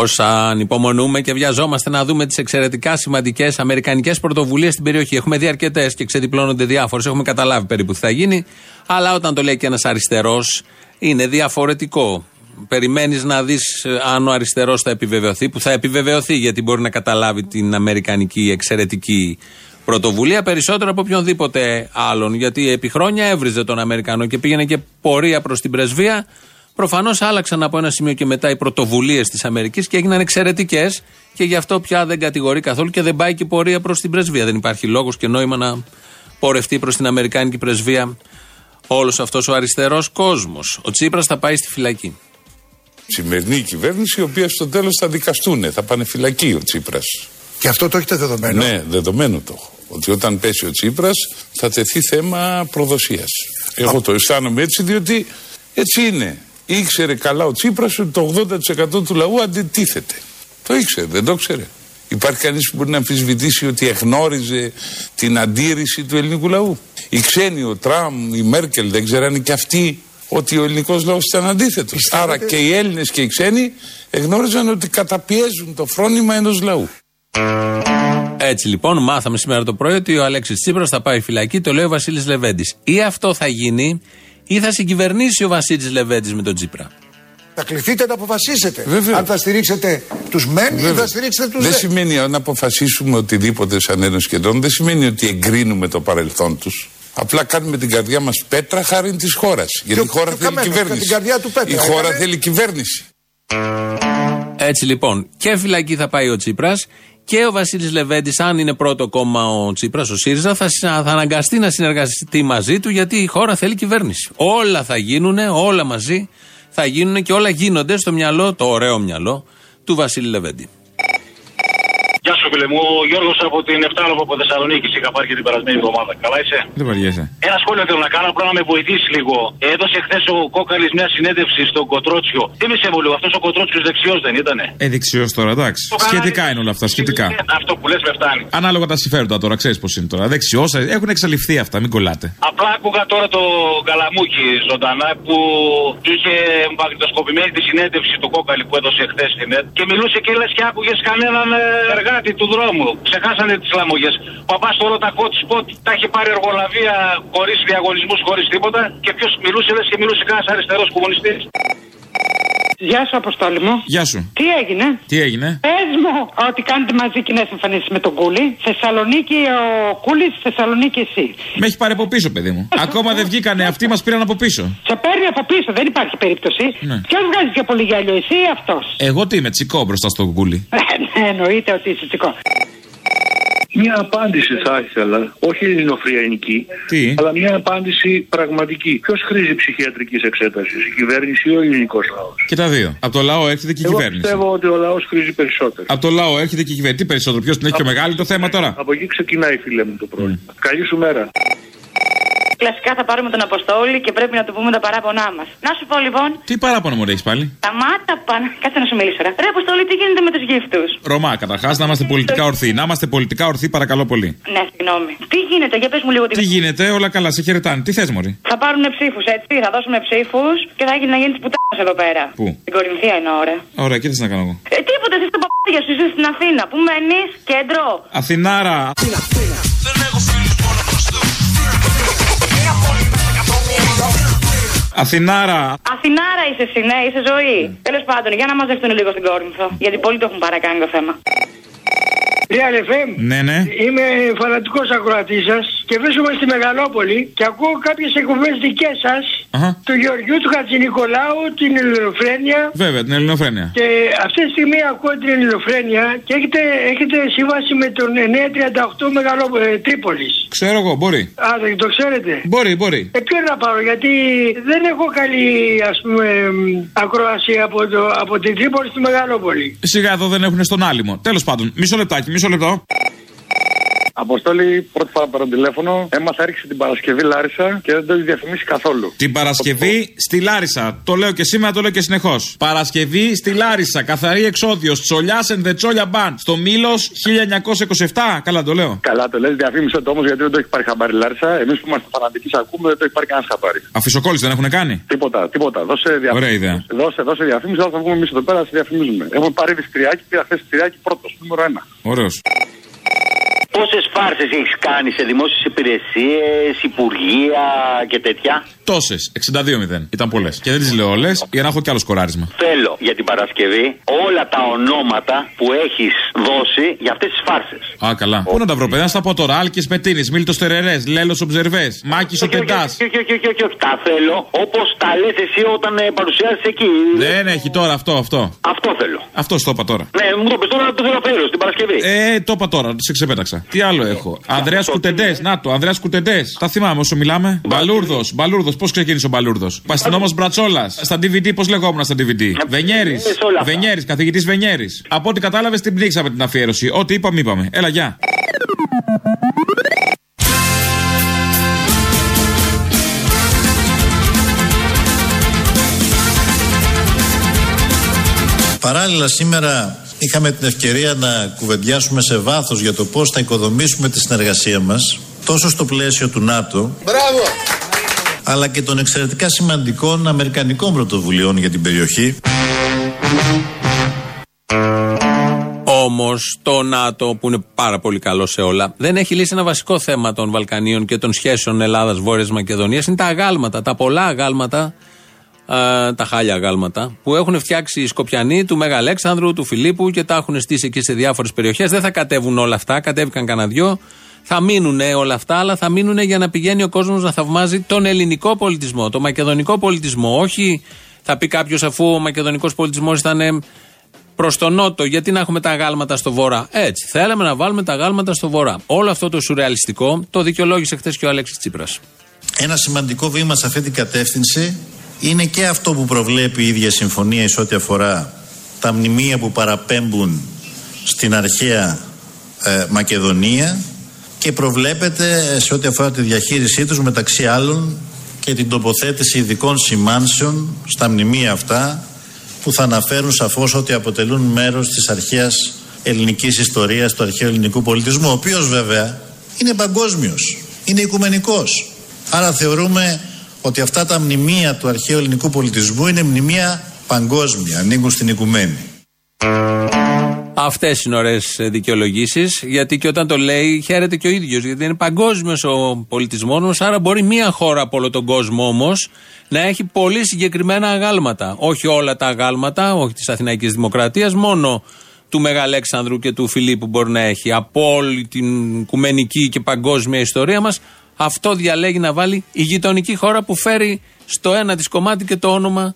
Όσα ανυπομονούμε και βιαζόμαστε να δούμε τις εξαιρετικά σημαντικές αμερικανικές πρωτοβουλίες στην περιοχή. Έχουμε δει αρκετές και ξεδιπλώνονται διάφορες. Έχουμε καταλάβει περίπου τι θα γίνει. Αλλά όταν το λέει και ένας αριστερός, είναι διαφορετικό. Περιμένεις να δεις αν ο αριστερός θα επιβεβαιωθεί, που θα επιβεβαιωθεί γιατί μπορεί να καταλάβει την αμερικανική εξαιρετική πρωτοβουλία περισσότερο από οποιονδήποτε άλλον. Γιατί επί χρόνια έβριζε τον Αμερικανό και πήγαινε και πορεία προς την πρεσβεία. Προφανώς άλλαξαν από ένα σημείο και μετά οι πρωτοβουλίες της Αμερικής και έγιναν εξαιρετικές και γι' αυτό πια δεν κατηγορεί καθόλου και δεν πάει και πορεία προς την πρεσβεία. Δεν υπάρχει λόγος και νόημα να πορευτεί προς την Αμερικάνικη πρεσβεία όλος αυτός ο αριστερός κόσμος. Ο Τσίπρας θα πάει στη φυλακή. Σημερινή κυβέρνηση, η οποία στο τέλος θα δικαστούν. Θα πάνε φυλακή ο Τσίπρας. Και αυτό το έχετε δεδομένο; Ναι, δεδομένο το έχω. Ότι όταν πέσει ο Τσίπρας θα τεθεί θέμα προδοσίας. Εγώ το αισθάνομαι έτσι, διότι έτσι είναι. Ήξερε καλά ο Τσίπρας ότι το 80% του λαού αντιτίθεται. Το ήξερε, δεν το ήξερε. Υπάρχει κανείς που μπορεί να αμφισβητήσει ότι εγνώριζε την αντίρρηση του ελληνικού λαού. Οι ξένοι, ο Τραμ, η Μέρκελ, δεν ξέρανε και αυτοί ότι ο ελληνικός λαός ήταν αντίθετος. Άρα και οι Έλληνες και οι ξένοι εγνώριζαν ότι καταπιέζουν το φρόνημα ενός λαού. Έτσι λοιπόν, μάθαμε σήμερα το πρωί ότι ο Αλέξης Τσίπρας θα πάει φυλακή, το λέει ο Βασίλης Λεβέντης. Ή αυτό θα γίνει, ή θα συγκυβερνήσει ο Βασίλης Λεβέντης με τον Τσίπρα. Θα κληθείτε να αποφασίσετε. Βέβαια. Αν θα στηρίξετε τους μεν ή Βέβαια. θα στηρίξετε τους Δεν δε. σημαίνει αν αποφασίσουμε οτιδήποτε σαν Ένωση Κεντρών, δεν σημαίνει ότι εγκρίνουμε το παρελθόν τους. Απλά κάνουμε την καρδιά μας πέτρα χάρη της χώρας. Γιατί η Ποιο- χώρα ποιο θέλει καμένο, κυβέρνηση. την καρδιά του πέτρα η χώρα έκανε. θέλει κυβέρνηση. Έτσι λοιπόν, και φυλακή θα πάει ο Τσίπρας και ο Βασίλης Λεβέντης, αν είναι πρώτο κόμμα ο Τσίπρας, ο ΣΥΡΙΖΑ, θα, συνα- θα αναγκαστεί να συνεργαστεί μαζί του γιατί η χώρα θέλει κυβέρνηση. Όλα θα γίνουν, όλα μαζί θα γίνουν και όλα γίνονται στο μυαλό, το ωραίο μυαλό του Βασίλη Λεβέντη. Γεια σου, φίλε μου. Ο Γιώργος από την Εφτάλοβο από Θεσσαλονίκη. Σε είχα πάρει και την περασμένη εβδομάδα. Καλά είσαι; Δεν βαριέσαι. Ένα σχόλιο θέλω να κάνω, απλά να με βοηθήσει λίγο. Έδωσε χθες ο Κόκαλης μια συνέντευξη στον Κοτρότσιο. Θύμησε μου λίγο, αυτός ο Κοτρότσιος δεξιός δεν ήτανε; Ε, δεξιός τώρα, εντάξει. Το κανάλι- Σχετικά είναι όλα αυτά, σχετικά. Ε, Αυτό που λες με φτάνει. Ανάλογα τα συμφέροντα τώρα, ξέρεις πώς είναι τώρα. Δεξιός, έχουν εξαλειφθεί αυτά, μην κολλάτε. Απλά άκουγα τώρα το Καλαμούκι ζωντανά που του είχε μαγνητοσκοπημένη τη συνέντευξη του Κόκαλη που έδωσε χθες στην ΕΤ και μιλούσε και λες και άκουγες κανέναν ε, εργάτη του δρόμου. Ξεχάσανε τις λαμογέ. Ο παπάς τώρα τα hot spot τα έχει πάρει εργολαβία χωρίς διαγωνισμούς, χωρίς τίποτα και ποιος μιλούσε, λες και μιλούσε κανένα αριστερός κομμουνιστής. Γεια σου, Αποστόλη μου. Γεια σου. Τι έγινε; Τι έγινε; Πες μου ότι κάνετε μαζί κοινέ εμφανίσει με τον Κούλι. Θεσσαλονίκη ο Κούλι, Θεσσαλονίκη εσύ. Με έχεις πάρει από πίσω, παιδί μου. Ακόμα δεν βγήκανε αυτοί, μας πήραν από πίσω. Σε παίρνει από πίσω, δεν υπάρχει περίπτωση. Ναι. Ποιος βγάζει πιο πολύ γυαλιό, εσύ ή αυτός; Εγώ τι είμαι, τσικό μπροστά στο γκούλι. ναι, εννοείται ότι είσαι τσικό. Μια απάντηση θα ήθελα, όχι ελληνοφριανική, Τι; αλλά μια απάντηση πραγματική. Ποιος χρήζει ψυχιατρικής εξέτασης, η κυβέρνηση ή ο ελληνικός λαός; Και τα δύο. Από το λαό έρχεται και η Εγώ κυβέρνηση. πιστεύω ότι ο λαός χρήζει περισσότερο. Από το λαό έρχεται και η κυβέρνηση. Τι περισσότερο, ποιος την έχει πιο μεγάλη το θέμα τώρα; Από εκεί ξεκινάει, φίλε μου, το πρόβλημα. Καλή σου μέρα. Κλασικά θα πάρουμε τον Αποστόλη και πρέπει να του πούμε τα παράπονά μας. Να σου πω λοιπόν, Τι παράπονο μου έχεις πάλι; σταμάτα πάνω. Κάτσε να σου μιλήσω τώρα. Ρε Αποστόλη, τι γίνεται με τους γύφτους; Ρωμά, καταρχάς να είμαστε πολιτικά ορθοί. Να είμαστε πολιτικά ορθοί, παρακαλώ πολύ. Ναι, συγγνώμη. Τι γίνεται, για πες μου λίγο τι. Τι γίνεται, όλα καλά, σε χαιρετάνε. Τι θες, Μωρή; Θα πάρουν ψήφους, έτσι. Θα δώσουμε ψήφους και θα γίνει να γίνεις τη πουτάνας εδώ πέρα. Πού; Στην Κορινθία είναι ώρα. Ωραία, και τι να κάνω εγώ. Ε, τίποτα, εσύ στο παπάδια σου, είσαι στην Αθήνα. Πού μένεις, κέντρο; Αθηνάρα. Αθηνάρα. Αθηνάρα είσαι εσύ, ναι, είσαι ζωή. Τέλος πάντων, για να μαζευτούν λίγο στην Κόρινθο. Γιατί πολλοί το έχουν παρακάνει το θέμα. Real FM. Ναι, ναι. Είμαι φανατικός ακροατής σας και βρίσκομαι στη Μεγαλόπολη και ακούω κάποιες εκπομπές δικές σας Αχα. του Γεωργιού του Χατζηνικολάου, την Ελληνοφρένεια. Βέβαια, την ελληνοφρένεια. Και αυτή τη στιγμή ακούω την Ελληνοφρένεια και έχετε, έχετε σύμβαση με τον 938 Μεγαλόπολη, ε, Τρίπολης. Ξέρω εγώ, μπορεί. Α, δεν το ξέρετε; Μπορεί, μπορεί. Ε, ποιο να πάρω, γιατί δεν έχω καλή ας πούμε μ, ακρόαση από, το, από την Τρίπολη στη Μεγαλόπολη. Σιγά εδώ δεν έχουν στον άλυμο. Τέλος πάντων, μισό λεπτάκι, μισό λεπτό. Αποστόλη, πρώτη φορά παίρνω τηλέφωνο. Έμαθα έριξε την Παρασκευή Λάρισα και δεν το έχει διαφημίσει καθόλου. Την Παρασκευή στη Λάρισα. Το λέω και σήμερα, το λέω και συνεχώς. Παρασκευή στη Λάρισα. Καθαρή εξόδιος. Τσολιάς and the Τσόλια Band. Στο Μήλος 1927. Καλά το λέω. Καλά το λες, διαφήμισε το όμως γιατί δεν το έχει πάρει χαμπάρι Λάρισα. Εμείς που είμαστε φανατικοί, σε ακούμε, δεν το έχει πάρει κανένας χαμπάρι. Αφισοκόλληση δεν έχουν κάνει; Τίποτα, τίποτα. Δώσε διαφήμιση. Ωραία ιδέα. Δώσε, δώσε διαφήμιση, θα βγούμε εμείς εδώ πέρα, σε διαφημίζουμε. Έχουμε πάρει δυστριάκι, πήρα χθες δυστριάκι πρώτος, νούμερο ένα. Ωραίος. Πόσες φάρσε έχεις κάνει σε δημόσιες υπηρεσίες, υπουργεία και τέτοια; Τόσες. 62-0. Ήταν πολλές. Και δεν τις λέω όλες για να έχω κι άλλο σκοράρισμα. Θέλω για την Παρασκευή όλα τα ονόματα που έχεις δώσει για αυτές τις φάρσες. Α, καλά. Πού να τα βρω, παιδιά, να στα πω τώρα. Άλκης Πετίνης, Μίλτος Τερερές, Λέλος Ομπζερβές, Μάκης ο Τεντά. Όχι, όχι, όχι, όχι, όχι. Τα θέλω όπως τα λες εσύ όταν ε, παρουσιάζεις εκεί. Δεν έχει τώρα αυτό, αυτό. Αυτό θέλω. Αυτός το είπα τώρα. Ναι, μου το πει τώρα το θέλω φέρω στην Παρασκευή. Ε, το είπα τώρα, σε ξεπέταξα. Τι άλλο έχω; Ανδρέας Κουτεντές, να το, Ανδρέας Κουτεντές. Τα θυμάμαι όσο μιλάμε. Μπαλούρδος, Μπαλούρδος, πώς ξεκίνησε ο Μπαλούρδος; Παστινόμο Μπρατσόλας. Στα DVD, πώς λεγόμουν στα DVD; Βενιέρης. Βενιέρης, καθηγητής Βενιέρης. Από ό,τι κατάλαβες την πνίξαμε την αφιέρωση. Ό,τι είπαμε, είπαμε. Έλα, γεια. Παράλληλα σήμερα είχαμε την ευκαιρία να κουβεντιάσουμε σε βάθος για το πώς θα οικοδομήσουμε τη συνεργασία μας τόσο στο πλαίσιο του ΝΑΤΟ Μπράβο! αλλά και των εξαιρετικά σημαντικών αμερικανικών πρωτοβουλειών για την περιοχή. Όμως το ΝΑΤΟ, που είναι πάρα πολύ καλό σε όλα, δεν έχει λύσει ένα βασικό θέμα των Βαλκανίων και των σχέσεων Ελλάδα-Βόρεια Μακεδονίας. Είναι τα αγάλματα, τα πολλά αγάλματα, α, τα χάλια αγάλματα, που έχουν φτιάξει οι Σκοπιανοί του Μέγα Αλέξανδρου, του Φιλίππου και τα έχουν στήσει εκεί σε διάφορες περιοχές. Δεν θα κατέβουν όλα αυτά, κατέβηκαν κανένα δυο. Θα μείνουν όλα αυτά, αλλά θα μείνουν για να πηγαίνει ο κόσμος να θαυμάζει τον ελληνικό πολιτισμό, τον μακεδονικό πολιτισμό. Όχι, θα πει κάποιος, αφού ο μακεδονικός πολιτισμός ήταν προς τον νότο, γιατί να έχουμε τα αγάλματα στο βορρά. Έτσι, θέλαμε να βάλουμε τα αγάλματα στο βορρά. Όλο αυτό το σουρεαλιστικό το δικαιολόγησε χθες και ο Αλέξης Τσίπρας. Ένα σημαντικό βήμα σε αυτή την κατεύθυνση είναι και αυτό που προβλέπει η ίδια συμφωνία σε ό,τι αφορά τα μνημεία που παραπέμπουν στην αρχαία ε, Μακεδονία και προβλέπεται σε ό,τι αφορά τη διαχείρισή τους μεταξύ άλλων και την τοποθέτηση ειδικών σημάνσεων στα μνημεία αυτά που θα αναφέρουν σαφώς ότι αποτελούν μέρος της αρχαίας ελληνικής ιστορίας του αρχαίου ελληνικού πολιτισμού ο οποίος βέβαια είναι παγκόσμιος, είναι οικουμενικός. Άρα θεωρούμε ότι αυτά τα μνημεία του αρχαίου ελληνικού πολιτισμού είναι μνημεία παγκόσμια, ανήκουν στην οικουμένη. Αυτές είναι ωραίες δικαιολογήσεις, γιατί και όταν το λέει χαίρεται και ο ίδιος. Γιατί είναι παγκόσμιος ο πολιτισμός μας, άρα μπορεί μία χώρα από όλο τον κόσμο όμως να έχει πολύ συγκεκριμένα αγάλματα. Όχι όλα τα αγάλματα, όχι της Αθηναϊκής Δημοκρατίας, μόνο του Μεγαλέξανδρου και του Φιλίππου μπορεί να έχει. Από όλη την οικουμενική και παγκόσμια ιστορία μας, αυτό διαλέγει να βάλει η γειτονική χώρα που φέρει στο ένα της κομμάτι και το όνομα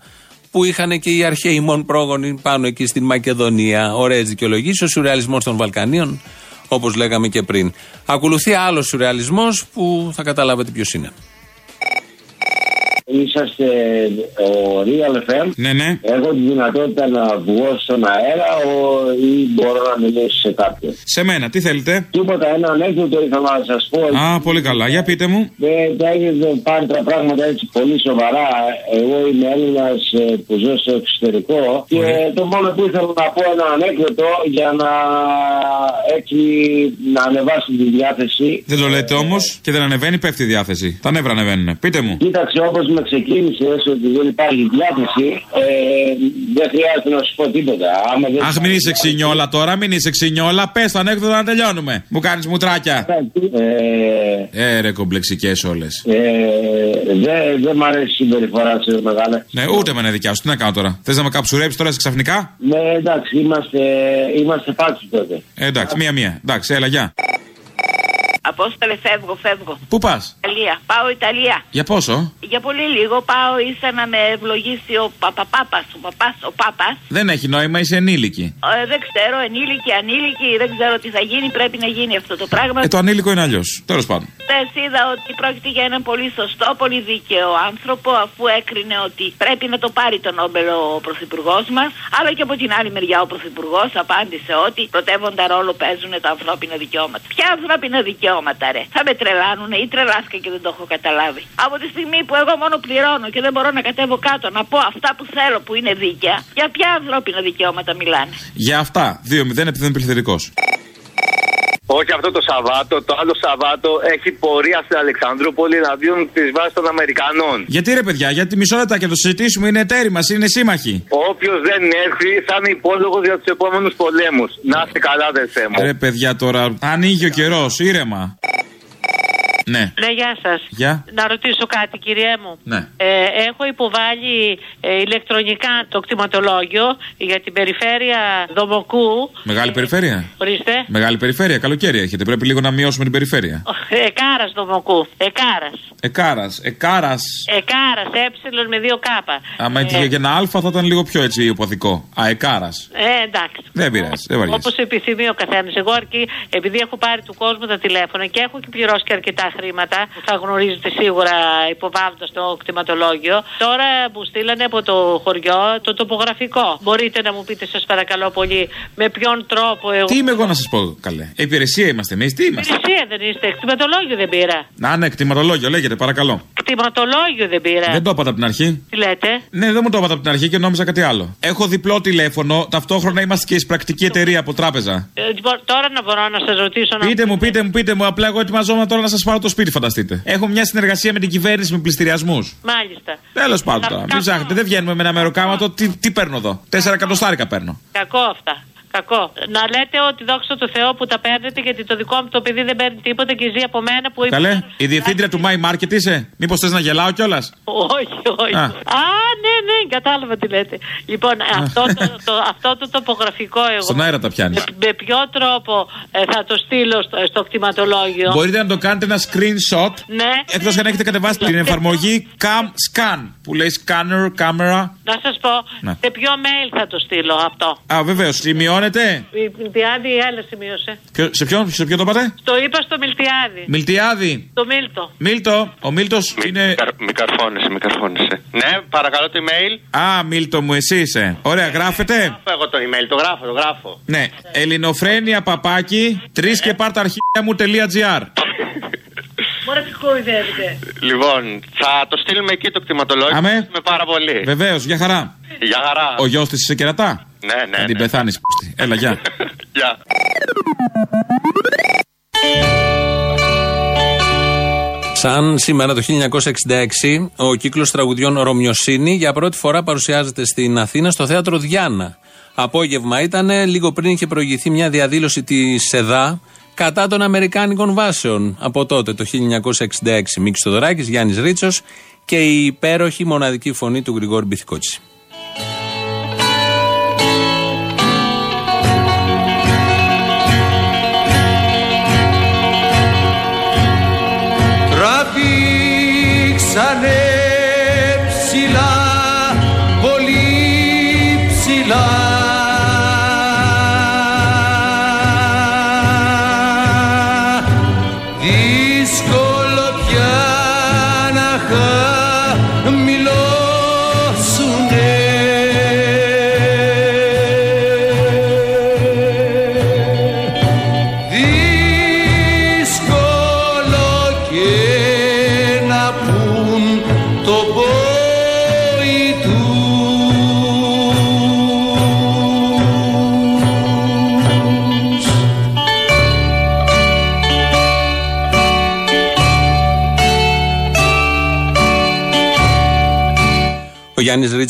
που είχαν και οι αρχαίοι μόν πρόγονοι πάνω εκεί στην Μακεδονία. Ωραίε δικαιολογήσει. Ο σουρεαλισμός των Βαλκανίων, όπως λέγαμε και πριν. Ακολουθεί άλλος σουρεαλισμός που θα καταλάβετε ποιος είναι. Είσαστε ο Real FM. Ναι, ναι. Έχω τη δυνατότητα να βγω στον αέρα ο, ή μπορώ να μιλήσω σε κάποιον. Σε μένα, τι θέλετε; Τίποτα, ένα ανέκδοτο ήθελα να σας πω. Α, πολύ καλά. Για πείτε μου. Δεν τα έχετε πάρει τα πράγματα έτσι πολύ σοβαρά. Εγώ είμαι Έλληνας που ζω στο εξωτερικό. Και το μόνο που ήθελα να πω ένα ανέκδοτο για να έτσι να ανεβάσει τη διάθεση. Δεν το λέτε όμως και δεν ανεβαίνει, πέφτει η διάθεση. Τα νεύρα ανεβαίνουν. Πείτε μου. Κοίταξε όπως με ξεκίνησε ότι δεν υπάρχει διάθεση, ε, δεν χρειάζεται να σου πω τίποτα. Άμα δεν Αχ, μην είσαι ξινιόλα τώρα, μην είσαι ξινιόλα. Πες το ανέκδοτο να τελειώνουμε. Μου κάνεις μουτράκια. Ε, Ε, ρε κομπλεξικές όλες. ε, δεν δε μ' αρέσει η συμπεριφορά σου, μεγάλε. Ναι, ούτε με είναι δικιά σου. Τι να κάνω τώρα. Θες να με καψουρέψεις τώρα σε ξαφνικά; Ναι, εντάξει, είμαστε, είμαστε πάτσοι τότε. Ε, εντάξει, μία-μία. Εντάξει, έλα, γεια. Απόστολε, φεύγω, φεύγω. Πού πας, Ιταλία. Πάω Ιταλία. για πόσο; Για πολύ λίγο πάω, ίσα να με ευλογήσει ο παπαπάπα, ο παπάς, ο πάπας. Δεν έχει νόημα, είσαι ενήλικη. Ε, δεν ξέρω, ενήλικη, ανήλικη, δεν ξέρω τι θα γίνει. Πρέπει να γίνει αυτό το πράγμα. Ε, το ανήλικο είναι αλλιώς. Τέλος πάντων. Χθες είδα ότι πρόκειται για έναν πολύ σωστό, πολύ δίκαιο άνθρωπο, αφού έκρινε ότι πρέπει να το πάρει τον Νόμπελ ο Πρωθυπουργός μας. Αλλά και από την άλλη μεριά ο Πρωθυπουργός απάντησε ότι πρωτεύοντα ρόλο παίζουν τα ανθρώπινα δικαιώματα. Ποια ανθρώπινα δικαιώματα, ρε; Θα με τρελάνουνε ή τρελάθηκα και δεν το έχω καταλάβει. Από τη στιγμή που εγώ μόνο πληρώνω και δεν μπορώ να κατέβω κάτω να πω αυτά που θέλω που είναι δίκαια, για ποια ανθρώπινα δικαιώματα μιλάνε; Για αυτά. 2-0 επειδή δεν είναι πληθυντικό. Όχι αυτό το Σαββάτο, το άλλο Σαββάτο έχει πορεία στην Αλεξανδρούπολη εναντίον τη βάση των Αμερικανών. Γιατί ρε παιδιά, γιατί μισό λεπτά και το συζητήσουμε, είναι εταίροι μας, είναι σύμμαχοι. Όποιος δεν έρθει θα είναι υπόλογος για τους επόμενους πολέμους. Να είστε καλά, αδερφέ μου. Ρε παιδιά τώρα, ανοίγει ο καιρός, ήρεμα. Ναι. Ναι, γεια σας. Γεια. Να ρωτήσω κάτι, κυριέ μου. Ναι. Ε, έχω υποβάλει ε, ηλεκτρονικά το κτηματολόγιο για την περιφέρεια Δομοκού. Μεγάλη περιφέρεια. Ορίστε. Μεγάλη περιφέρεια, καλοκαίρι έχετε. Πρέπει λίγο να μειώσουμε την περιφέρεια. Εκάρας Δομοκού. Εκάρας. Εκάρας, εκάρας. Εκάρας, ε με δύο κάπα. Άμα Ε, έτυχε και ένα Α θα ήταν λίγο πιο έτσι οπαδικό. Α, εκάρας. Ε, εντάξει. Δεν πειράζει, δεν βαριέσαι. Όπως επιθυμεί ο καθένας. Εγώ αρκεί, επειδή έχω πάρει του κόσμου τα τηλέφωνα και έχω και πληρώσει και αρκετά χρήματα, που θα γνωρίζετε σίγουρα υποβάλλοντας το κτηματολόγιο. Τώρα μου στείλανε από το χωριό το τοπογραφικό. Μπορείτε να μου πείτε, σας παρακαλώ πολύ, με ποιον τρόπο εγώ. Τι είμαι εγώ να σας πω, καλέ. Υπηρεσία είμαστε εμείς, τι είμαστε; Υπηρεσία δεν είστε, κτηματολόγιο δεν πήρα. Να, ναι, κτηματολόγιο, λέγεται, παρακαλώ. Κτηματολόγιο δεν πήρα. Δεν το είπατε από την αρχή; Τι λέτε; Ναι, δεν μου το είπατε από την αρχή και νόμιζα κάτι άλλο. Έχω διπλό τηλέφωνο, ταυτόχρονα είμαστε και εισπρακτική εταιρεία από τράπεζα. Ε, λοιπόν, τώρα να μπορώ να σας ρωτήσω να. Πείτε μου, πείτε μου, πείτε μου. Απλά εγώ ετοιμαζόμουν τώρα να σας πάρω το σπίτι, φανταστείτε. Έχω μια συνεργασία με την κυβέρνηση με πληστηριασμούς. Μάλιστα. Τέλος πάντων τώρα. Μην ψάχνετε, δεν βγαίνουμε με ένα μεροκάματο. Τι, τι παίρνω εδώ; Τέσσερα εκατοστάρικα παίρνω. Κακό αυτά. Κακό. Να λέτε ότι δόξα τω Θεώ που τα παίρνετε γιατί το δικό μου το παιδί δεν παίρνει τίποτα και ζει από μένα που είπε. Καλέ, η διευθύντρια του My Market είσαι; Μήπως θες να γελάω κιόλας; Όχι, όχι. Α. Α, ναι, ναι, κατάλαβα τι λέτε. Λοιπόν, αυτό το, το, αυτό το τοπογραφικό εγώ. Στον αέρα τα πιάνεις. Με, με ποιο τρόπο ε, θα το στείλω στο, στο κτηματολόγιο; Μπορείτε να το κάνετε ένα screenshot. Ναι. Εκτός αν έχετε κατεβάσει την εφαρμογή Cam Scan που λέει scanner, camera. Να σας πω, Ναι. σε ποιο mail θα το στείλω αυτό; Α, βεβαίως. Σημειώνετε. Η Μιλτιάδη η άλλη σημείωσε. Ποιο- σε, ποιον, σε ποιον το είπατε; Το είπα στο Μιλτιάδη. Μιλτιάδη. Το Μίλτο. Μίλτο. Ο Μίλτος είναι. Μη καρφώνεσαι, μη καρφώνεσαι. Ναι, παρακαλώ το email. Α, Μίλτο μου, εσύ είσαι. Ωραία, γράφετε. Γράφω εγώ το email, το γράφω, το γράφω. Ναι. Ελληνοφρένια παπάκι. Τρεις και πάρ' τα αρχεία μου.gr. Μωρέ τι κοροϊδεύετε. Λοιπόν, θα το στείλουμε εκεί το κτηματολόγιο. Αμέ. Με πάρα πολύ. Βεβαίως, για χαρά. Γεια χαρά. Ο γιος της σε κερατά; Ναι, ναι. Θα την ναι. πεθάνεις. Έλα, γεια. Γεια. Σαν σήμερα το 1966, ο κύκλος τραγουδιών Ρωμιοσύνη για πρώτη φορά παρουσιάζεται στην Αθήνα στο θέατρο Διάννα. Απόγευμα ήταν, λίγο πριν είχε προηγηθεί μια διαδήλωση της ΕΔΑ κατά των Αμερικάνικων βάσεων. Από τότε, το 1966, Μίκης Θοδωράκης, Γιάννης Ρίτσος και η υπέροχη μοναδική φωνή του Γρηγόρη Μπιθικότση.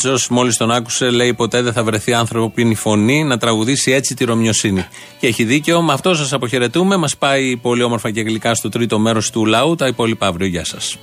Γιάννη Ρίτσο, μόλις τον άκουσε, λέει: Ποτέ δεν θα βρεθεί ανθρωπίνη φωνή να τραγουδήσει έτσι τη Ρωμιοσύνη. Και έχει δίκιο. Με αυτό σας αποχαιρετούμε. Μας πάει πολύ όμορφα και γλυκά στο τρίτο μέρος του λαού. Τα υπόλοιπα αύριο. Γεια σας.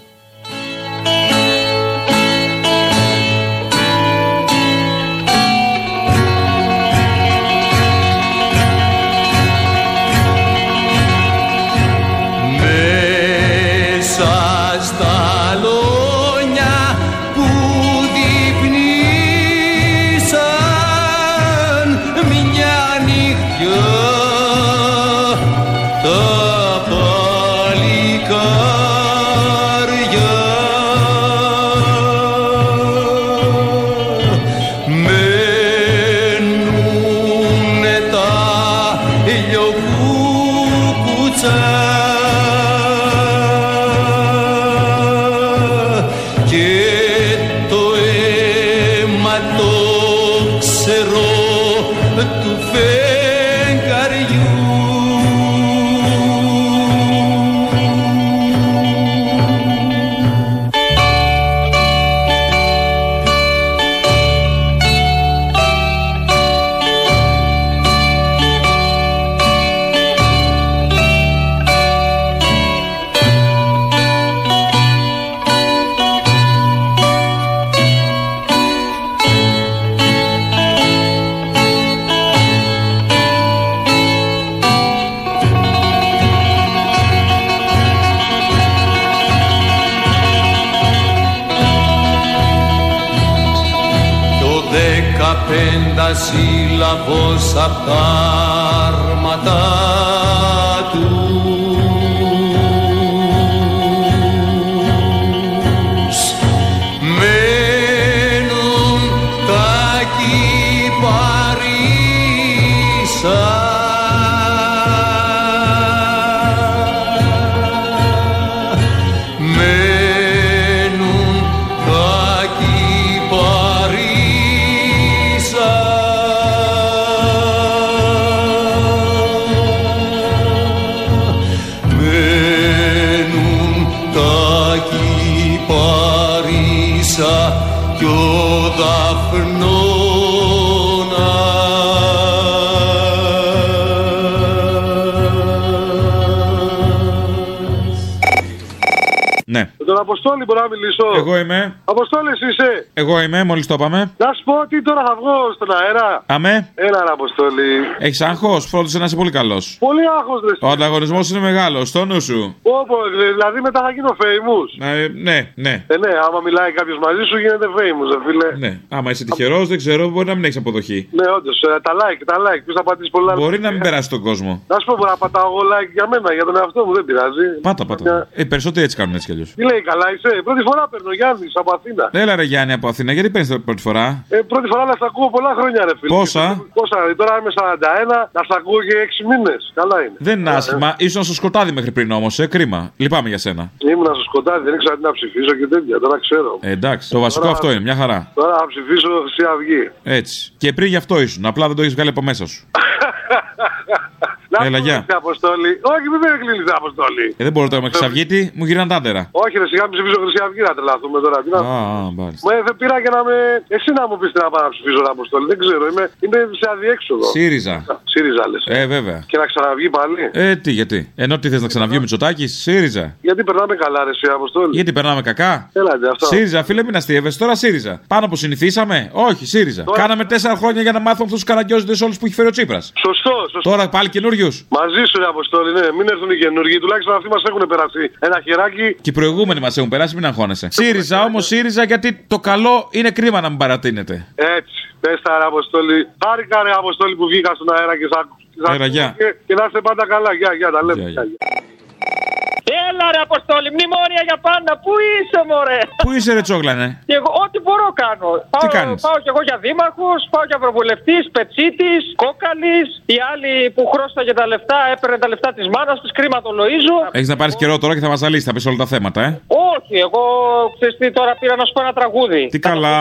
Πεντασύλλαβος απ' τα άρματα Αποστόλη μπορώ να μιλήσω; Εγώ είμαι. Αποστόλη εσύ είσαι. Εγώ είμαι, μόλις το είπαμε. Να σου πω ότι τώρα θα βγω στον αέρα. Αμέ. Έλα, ρε Αποστόλη. Έχεις άγχος, φρόντισε να είσαι πολύ καλός. Πολύ άγχος, ρε. Ο ανταγωνισμός είναι μεγάλος, στο νου σου. Όπω, δηλαδή μετά θα γίνω famous. Ε, ναι, ναι. Ε, ναι, άμα μιλάει κάποιος μαζί σου γίνεται famous, ρε φίλε. Ναι. Άμα είσαι τυχερός, δεν ξέρω, μπορεί να μην έχεις αποδοχή. Ναι, όντως. τα like, τα like. Ποιο θα πατήσεις πολλά Μπορεί να μην περάσει τον κόσμο. Να σου πω, μπορώ να πατάω εγώ like για μένα, για τον εαυτό μου, δεν πειράζει. Πάτα, πάτα. Ε, περισσότεροι έτσι κάνουν έτσι κι αλλιώς. Τι λέει, καλά είσαι. Πρώτη φορά παίρνω Γιάννης από Αθήνα. Έλα ρε Γιάννη από Αθήνα, γιατί παίρνεις πρώτη φορά; Ε, πρώτη φορά να σ' ακούω πολλά χρόνια, ρε φίλε. Πόσα; Πόσα, τώρα είμαι 41, να σ' ακούω και 6 μήνες. Καλά είναι. Δεν είναι άσχημα, ήσουν στο σκοτάδι μέχρι πριν όμως, ε, κρίμα. Λυπάμαι για σένα. Ήμουν στο σκοτάδι, δεν ήξερα τι να ψηφίσω και τέτοια. Τώρα ξέρω. Ε, εντάξει, το βασικό Τώρα- αυτό είναι, μια χαρά. Τώρα θα ψηφίσω Χρυσή Αυγή. Έτσι. Και πριν γι' αυτό ήσουν, απλά δεν το έχεις βγάλει από μέσα σου. Να Έλα, σου γεια. πω, ρε, Αποστόλη. Όχι, μην με κλείνεις, Αποστόλη. Ε, δεν μπορώ τώρα με Χρυσαυγίτη, μου γυρνάνε τα άντερα. Όχι, ρε, σιγά μην ψηφίσω Χρυσή Αυγή να τρελαθούμε τώρα. Τι να... Α, α, μάλιστα. Μα δεν πήρα για να με. Εσύ να μου πεις τι να πάω να ψηφίσω, ρε, Αποστόλη. Δεν ξέρω, είμαι, είμαι σε αδιέξοδο. ΣΥΡΙΖΑ. ΣΥΡΙΖΑ λες. Ε, βέβαια. Και να ξαναβγεί πάλι. Ε, τι, γιατί; Ενώ τι θες να ξαναβγεί ο Μητσοτάκης, ΣΥΡΙΖΑ. Γιατί περνάμε καλά, ρε, εσύ, Αποστόλη. Γιατί περνάμε κακά; Έλατε, αυτό. ΣΥΡΙΖΑ, φίλε, μην αστείευε. Τώρα ΣΥΡΙΖΑ. Πάνω που συνηθίσαμε; Όχι, ΣΥΡΙΖΑ. Κάναμε τέσσερα χρόνια για να μάθουμε αυτούς τους καραγκιόζοντε όλους που έχει φέρει ο Τσίπρας. Σωστό, σωστό. Τώρα πάλι καινούριου. Μαζί σου, ρε, Αποστόλη, ναι, μην έρθουν οι καινούργοι. Τουλάχιστον αυτοί μας έχουν περάσει ένα χεράκι. Και οι προηγούμενοι μας έχουν περάσει, μην αγχώνεσαι. ΣΥΡΙΖΑ όμως ΣΥΡΙΖΑ γιατί το καλό είναι κρίμα να μην παρατείνεται. Έτσι. Πες τα, ρε, Αποστόλη. Χάρηκα, ρε, Αποστόλη που βγήκα στον αέρα και σ' άκου- σ' Έλα, ακούω γεια. και, και να είστε πάντα καλά. Γεια, γεια, τα λέμε. Γεια, γεια. Έλα ρε Αποστόλη, μνημόνια για πάντα. Πού είσαι, μωρέ; Πού είσαι, ρε τσόγλανε; Και εγώ ό,τι μπορώ κάνω. πάω, κάνεις; Πάω κι εγώ για δήμαρχο, πάω για ευρωβουλευτή, πετσίτης, κόκαλης. Οι άλλοι που χρώσταγε τα λεφτά έπαιρνε τα λεφτά της μάνας της, κρίμα το Λοίζο. Έχεις να πάρεις καιρό τώρα και θα μας ζαλίσεις, θα πεις όλα τα θέματα, ε. Όχι, εγώ ξέρεις τι, τώρα πήρα να σου πω ένα τραγούδι. Τι καλά.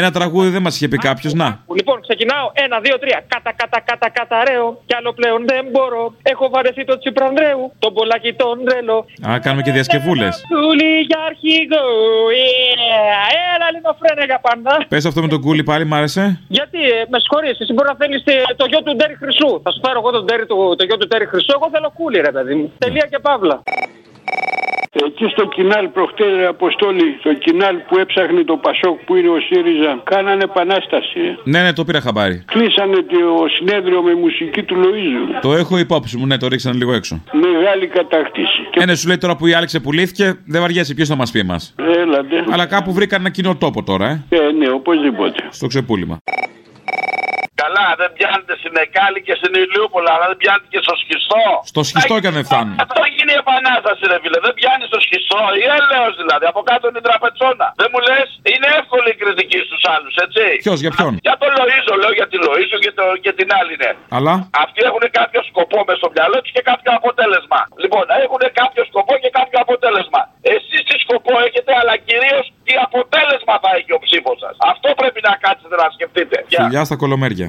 Ένα τραγούδι δεν μας είχε πει κάποιος, να. Λοιπόν, ξεκινάω. Ένα, δύο, τρία. Κατα, κατα, κατα, καταραίω. Κι άλλο πλέον δεν μπορώ. Έχω βαρεθεί το Τσιπρανδρέου. Τον πολλάκι τον τρελό. Α, κάνουμε και διασκευούλες. Κούλι για αρχηγό. Yeah. Έλα λίγο φρένα για πάντα. Πες αυτό με τον κούλι πάλι, μ' άρεσε; Γιατί, ε, με συγχωρείς, εσύ μπορεί να θέλεις το γιο του Ντέρι Χρυσού. Θα σου φέρω εγώ τον Ντέρι του, το γιο του Ντέρι Χρυσού. Εγώ θέλω κούλι, ρε παιδί μου. Τελεία και παύλα. Εκεί στο κοινάλ προχτές, ρε Αποστόλη, στο κοινάλ που έψαχνε το Πασόκ που είναι ο ΣΥΡΙΖΑ, κάνανε επανάσταση. ε. Ναι, ναι, το πήρα χαμπάρι. Κλείσανε το συνέδριο με μουσική του Λοίζου. Το έχω υπόψη μου, ναι, το ρίξανε λίγο έξω. Μεγάλη κατάκτηση. Ε, ναι, σου λέει τώρα που η άλλη ξεπουλήθηκε, δεν βαριέσαι ποιος θα μας πει εμάς. Έλατε. Αλλά κάπου βρήκαν ένα κοινό τόπο τώρα, ε. Ε, ναι, οπωσδήποτε. Στο ξεπούλημα. Καλά, δεν πιάνετε στην Εκάλη και στην Ηλιούπολα, αλλά δεν πιάνετε και στο σχιστό. Στο σχιστό κι αν δεν φτάνουν. Αυτό γίνει η επανάσταση, ρε φίλε. Δεν πιάνεις στο σχιστό. Η έλεος δηλαδή. Από κάτω είναι η τραπετσόνα. Δεν μου λες, είναι εύκολη η κριτική στους άλλους, έτσι. Ποιος, για ποιον; Για τον Λοίζο, λέω για τη Λοίζο και, το, και την άλλη, ναι. Αλλά; Αυτοί έχουν κάποιο σκοπό μες στο μυαλό τους και κάποιο αποτέλεσμα. Λοιπόν, έχουν κάποιο σκοπό και κάποιο αποτέλεσμα. Εσείς τι σκοπό έχετε, αλλά κυρίως τι αποτέλεσμα θα έχει ο ψήφος σας. Αυτό πρέπει να κάτσετε να σκεφτείτε. Γεια. Φιλιά στα κολομέρια.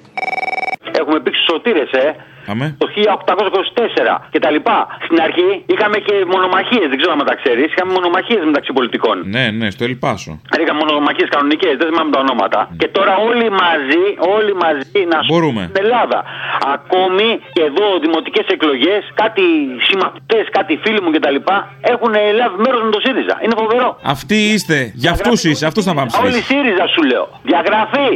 Έχουμε πήξει σωτήρες, ε. Αμέ. Το 1824 και τα λοιπά. Στην αρχή είχαμε και μονομαχίες, δεν ξέρω αν τα ξέρεις. Είχαμε μονομαχίες μεταξύ πολιτικών. Ναι, ναι, στο Ελπάσο. Είχαμε μονομαχίες κανονικές, δεν θυμάμαι τα ονόματα. Και τώρα όλοι μαζί, όλοι μαζί να σου Μπορούμε. στην Ελλάδα. Ακόμη και εδώ δημοτικές εκλογές, κάτι συμμαθητές, κάτι φίλοι μου κτλ. έχουν λάβει μέρος με το ΣΥΡΙΖΑ. Είναι φοβερό. Αυτοί είστε. Για αυτούς είσαι. Αυτούς θα πάμε Όλοι ψηφίσει. ΣΥΡΙΖΑ σου λέω. Διαγραφή.